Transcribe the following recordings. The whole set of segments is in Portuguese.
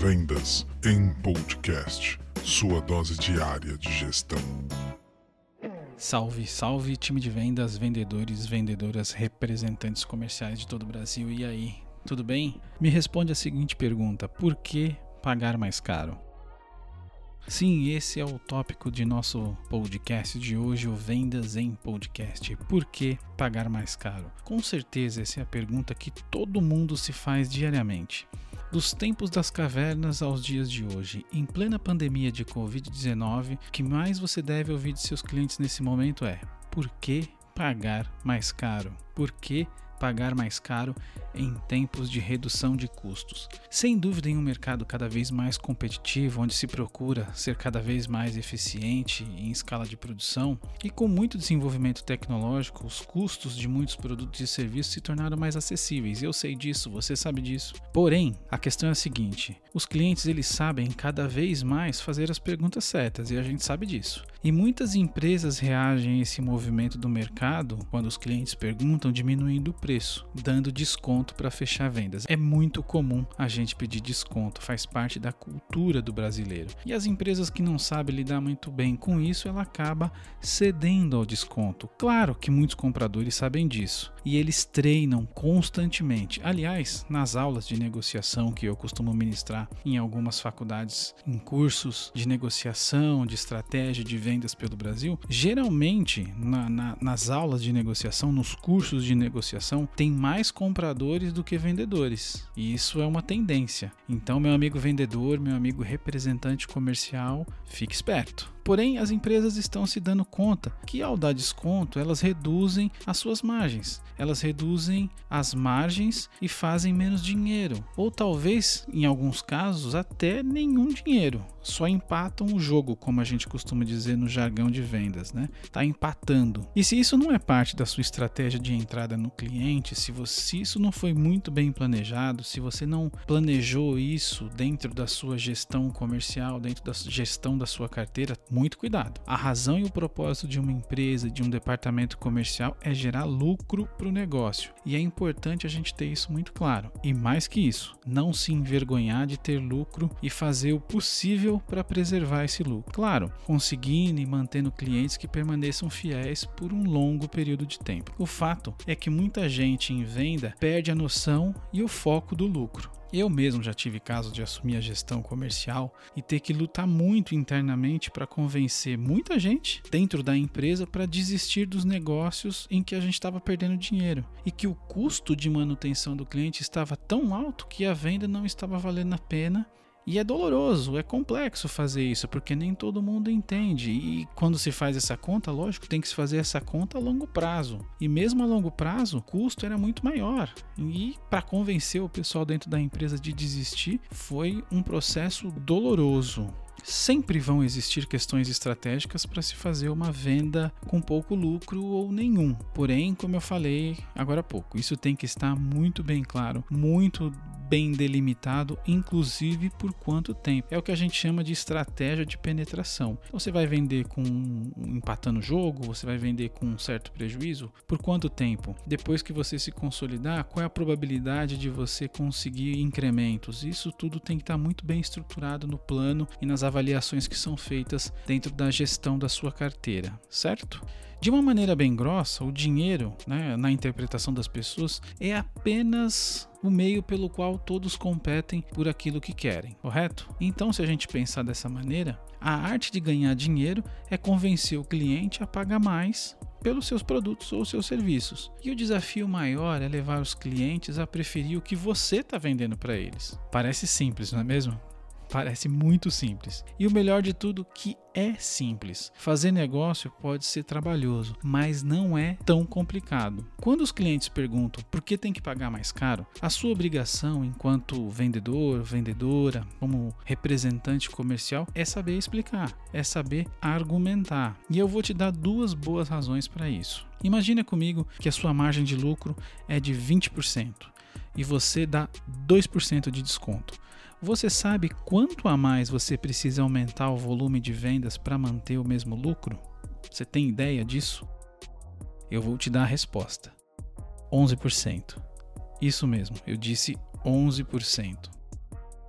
Vendas em Podcast, sua dose diária de gestão. Salve, salve time de vendas, vendedores, vendedoras, representantes comerciais de todo o Brasil. E aí, tudo bem? Me responde a seguinte pergunta: por que pagar mais caro? Sim, esse é o tópico de nosso podcast de hoje, o Vendas em Podcast. Por que pagar mais caro? Com certeza essa é a pergunta que todo mundo se faz diariamente. Dos tempos das cavernas aos dias de hoje, em plena pandemia de Covid-19, o que mais você deve ouvir de seus clientes nesse momento é: por que pagar mais caro? Por que pagar mais caro em tempos de redução de custos. Sem dúvida, em um mercado cada vez mais competitivo, onde se procura ser cada vez mais eficiente em escala de produção e com muito desenvolvimento tecnológico, os custos de muitos produtos e serviços se tornaram mais acessíveis. Eu sei disso, você sabe disso. Porém, a questão é a seguinte: os clientes eles sabem cada vez mais fazer as perguntas certas e a gente sabe disso. E muitas empresas reagem a esse movimento do mercado quando os clientes perguntam diminuindo o preço, dando desconto para fechar vendas. É muito comum a gente pedir desconto, faz parte da cultura do brasileiro. E as empresas que não sabem lidar muito bem com isso, ela acaba cedendo ao desconto. Claro que muitos compradores sabem disso e eles treinam constantemente. Aliás, nas aulas de negociação que eu costumo ministrar em algumas faculdades, em cursos de negociação, de estratégia de vendas pelo Brasil, geralmente na, na, nas aulas de negociação, nos cursos de negociação, tem mais compradores do que vendedores. E isso é uma tendência. Então, meu amigo vendedor, meu amigo representante comercial, fique esperto. Porém, as empresas estão se dando conta que ao dar desconto, elas reduzem as suas margens. Elas reduzem as margens e fazem menos dinheiro, ou talvez, em alguns casos, até nenhum dinheiro. Só empatam o jogo, como a gente costuma dizer no jargão de vendas, né? Tá empatando. E se isso não é parte da sua estratégia de entrada no cliente, se, você, se isso não foi muito bem planejado, se você não planejou isso dentro da sua gestão comercial, dentro da gestão da sua carteira, muito cuidado. A razão e o propósito de uma empresa, de um departamento comercial é gerar lucro para o negócio. E é importante a gente ter isso muito claro. E mais que isso, não se envergonhar de ter lucro e fazer o possível para preservar esse lucro. Claro, conseguindo e mantendo clientes que permaneçam fiéis por um longo período de tempo. O fato é que muita gente em venda perde a noção e o foco do lucro. Eu mesmo já tive casos de assumir a gestão comercial e ter que lutar muito internamente para convencer muita gente dentro da empresa para desistir dos negócios em que a gente estava perdendo dinheiro e que o custo de manutenção do cliente estava tão alto que a venda não estava valendo a pena e é doloroso, é complexo fazer isso, porque nem todo mundo entende. E quando se faz essa conta, lógico, tem que se fazer essa conta a longo prazo. E mesmo a longo prazo, o custo era muito maior. E para convencer o pessoal dentro da empresa de desistir, foi um processo doloroso. Sempre vão existir questões estratégicas para se fazer uma venda com pouco lucro ou nenhum. Porém, como eu falei agora há pouco, isso tem que estar muito bem claro, muito bem delimitado, inclusive por quanto tempo. É o que a gente chama de estratégia de penetração. Você vai vender com empatando o jogo, você vai vender com um certo prejuízo, por quanto tempo? Depois que você se consolidar, qual é a probabilidade de você conseguir incrementos? Isso tudo tem que estar muito bem estruturado no plano e nas avaliações que são feitas dentro da gestão da sua carteira, certo? De uma maneira bem grossa, o dinheiro, né, na interpretação das pessoas, é apenas o meio pelo qual todos competem por aquilo que querem, correto? Então, se a gente pensar dessa maneira, a arte de ganhar dinheiro é convencer o cliente a pagar mais pelos seus produtos ou seus serviços. E o desafio maior é levar os clientes a preferir o que você está vendendo para eles. Parece simples, não é mesmo? Parece muito simples. E o melhor de tudo que é simples. Fazer negócio pode ser trabalhoso, mas não é tão complicado. Quando os clientes perguntam por que tem que pagar mais caro, a sua obrigação enquanto vendedor, vendedora, como representante comercial é saber explicar, é saber argumentar. E eu vou te dar duas boas razões para isso. Imagina comigo que a sua margem de lucro é de 20% e você dá 2% de desconto. Você sabe quanto a mais você precisa aumentar o volume de vendas para manter o mesmo lucro? Você tem ideia disso? Eu vou te dar a resposta: 11%. Isso mesmo, eu disse 11%.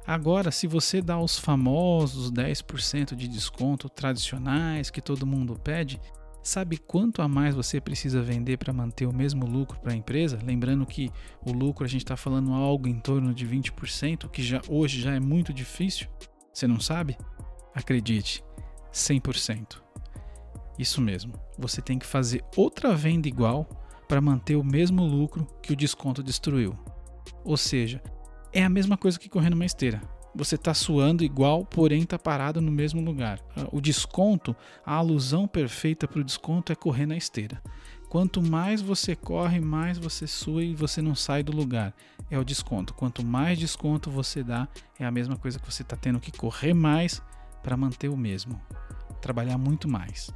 Agora, se você dá os famosos 10% de desconto tradicionais que todo mundo pede, sabe quanto a mais você precisa vender para manter o mesmo lucro para a empresa? Lembrando que o lucro a gente está falando algo em torno de 20%, que já hoje já é muito difícil. Você não sabe? Acredite, 100%. Isso mesmo. Você tem que fazer outra venda igual para manter o mesmo lucro que o desconto destruiu. Ou seja, é a mesma coisa que correr numa esteira. Você está suando igual, porém está parado no mesmo lugar. Ah, o desconto, a alusão perfeita para o desconto é correr na esteira. Quanto mais você corre, mais você sua e você não sai do lugar. É o desconto. Quanto mais desconto você dá, é a mesma coisa que você está tendo que correr mais para manter o mesmo. Trabalhar muito mais.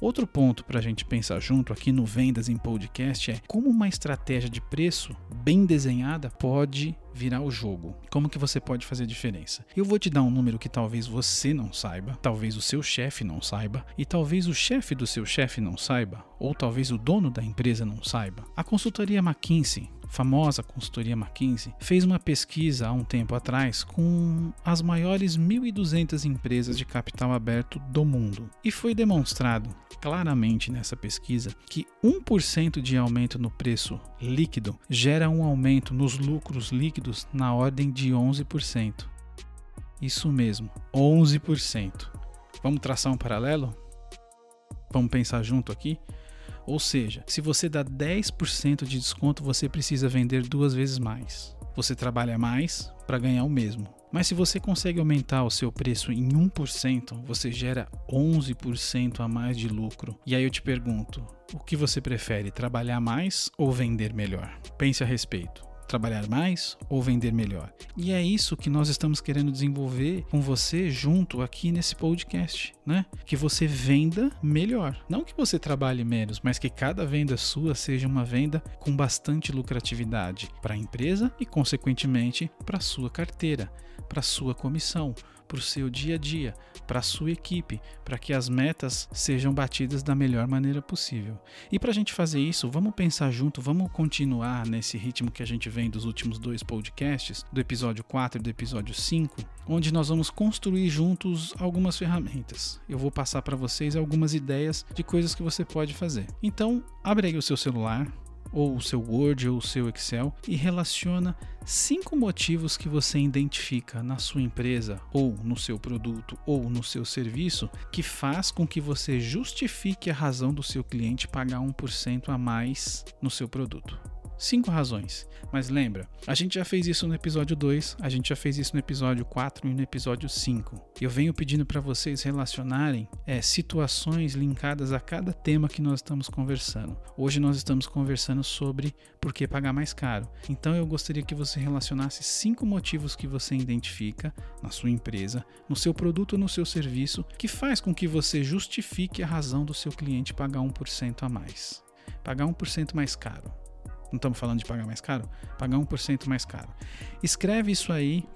Outro ponto para a gente pensar junto aqui no Vendas em Podcast é como uma estratégia de preço bem desenhada pode virar o jogo. Como que você pode fazer diferença? Eu vou te dar um número que talvez você não saiba, talvez o seu chefe não saiba, e talvez o chefe do seu chefe não saiba, ou talvez o dono da empresa não saiba. A consultoria McKinsey famosa consultoria McKinsey, fez uma pesquisa há um tempo atrás com as maiores 1.200 empresas de capital aberto do mundo. E foi demonstrado claramente nessa pesquisa que 1% de aumento no preço líquido gera um aumento nos lucros líquidos na ordem de 11%. Isso mesmo, 11%. Vamos traçar um paralelo? Vamos pensar junto aqui? Ou seja, se você dá 10% de desconto, você precisa vender duas vezes mais. Você trabalha mais para ganhar o mesmo. Mas se você consegue aumentar o seu preço em 1%, você gera 11% a mais de lucro. E aí eu te pergunto, o que você prefere, trabalhar mais ou vender melhor? Pense a respeito trabalhar mais ou vender melhor. E é isso que nós estamos querendo desenvolver com você junto aqui nesse podcast, né? Que você venda melhor. Não que você trabalhe menos, mas que cada venda sua seja uma venda com bastante lucratividade para a empresa e, consequentemente, para a sua carteira, para a sua comissão, para o seu dia a dia, para a sua equipe, para que as metas sejam batidas da melhor maneira possível. E para a gente fazer isso, vamos pensar junto, vamos continuar nesse ritmo que a gente vem dos últimos dois podcasts, do episódio 4 e do episódio 5, onde nós vamos construir juntos algumas ferramentas. Eu vou passar para vocês algumas ideias de coisas que você pode fazer. Então, abre aí o seu celular, ou o seu Word ou o seu Excel e relaciona cinco motivos que você identifica na sua empresa ou no seu produto ou no seu serviço que faz com que você justifique a razão do seu cliente pagar 1% a mais no seu produto. Cinco razões. Mas lembra, a gente já fez isso no episódio 2, a gente já fez isso no episódio 4 e no episódio 5. Eu venho pedindo para vocês relacionarem é, situações linkadas a cada tema que nós estamos conversando. Hoje nós estamos conversando sobre por que pagar mais caro. Então eu gostaria que você relacionasse cinco motivos que você identifica na sua empresa, no seu produto ou no seu serviço, que faz com que você justifique a razão do seu cliente pagar 1% a mais. Pagar 1% mais caro não estamos falando de pagar mais caro, pagar 1% mais caro. Escreve isso aí,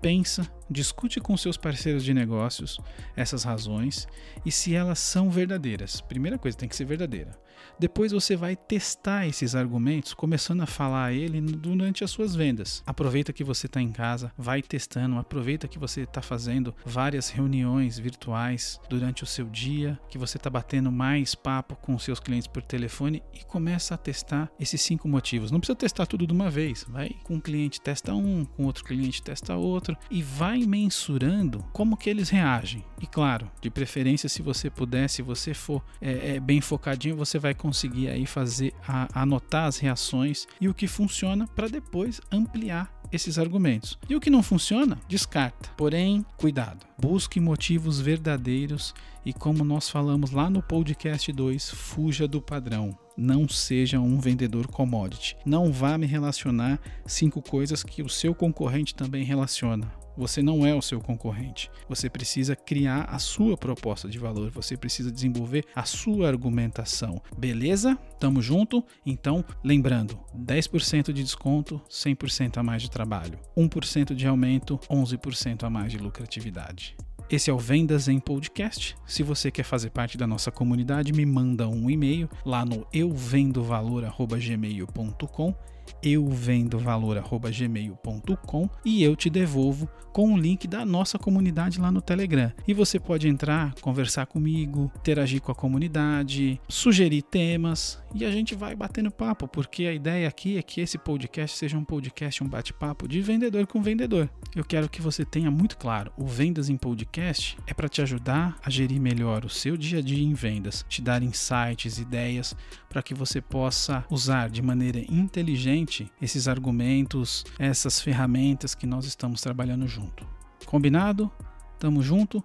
pensa, discute com seus parceiros de negócios essas razões e se elas são verdadeiras. Primeira coisa, tem que ser verdadeira. Depois você vai testar esses argumentos, começando a falar ele durante as suas vendas. Aproveita que você está em casa, vai testando, aproveita que você está fazendo várias reuniões virtuais durante o seu dia, que você está batendo mais papo com seus clientes por telefone e começa a testar esses cinco motivos. Não precisa testar tudo de uma vez, vai com um cliente testa um, com outro cliente testa outro e vai mensurando como que eles reagem. E claro, de preferência, se você puder, se você for é, é, bem focadinho, você vai conseguir aí fazer a, anotar as reações e o que funciona para depois ampliar esses argumentos. E o que não funciona, descarta. Porém, cuidado. Busque motivos verdadeiros e como nós falamos lá no podcast 2, fuja do padrão. Não seja um vendedor commodity. Não vá me relacionar cinco coisas que o seu concorrente também relaciona. Você não é o seu concorrente. Você precisa criar a sua proposta de valor. Você precisa desenvolver a sua argumentação. Beleza? Tamo junto? Então, lembrando: 10% de desconto, 100% a mais de trabalho. 1% de aumento, 11% a mais de lucratividade. Esse é o Vendas em Podcast. Se você quer fazer parte da nossa comunidade, me manda um e-mail lá no euvendovalor@gmail.com euvendovalor@gmail.com e eu te devolvo com o link da nossa comunidade lá no Telegram. E você pode entrar, conversar comigo, interagir com a comunidade, sugerir temas e a gente vai batendo papo, porque a ideia aqui é que esse podcast seja um podcast, um bate-papo de vendedor com vendedor. Eu quero que você tenha muito claro, o Vendas em Podcast é para te ajudar a gerir melhor o seu dia a dia em vendas, te dar insights, ideias para que você possa usar de maneira inteligente esses argumentos, essas ferramentas que nós estamos trabalhando junto. Combinado? Tamo junto?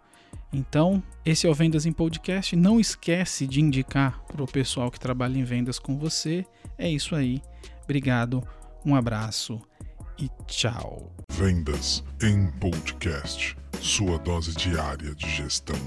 Então, esse é o Vendas em Podcast. Não esquece de indicar para o pessoal que trabalha em vendas com você. É isso aí. Obrigado, um abraço e tchau. Vendas em Podcast. Sua dose diária de gestão.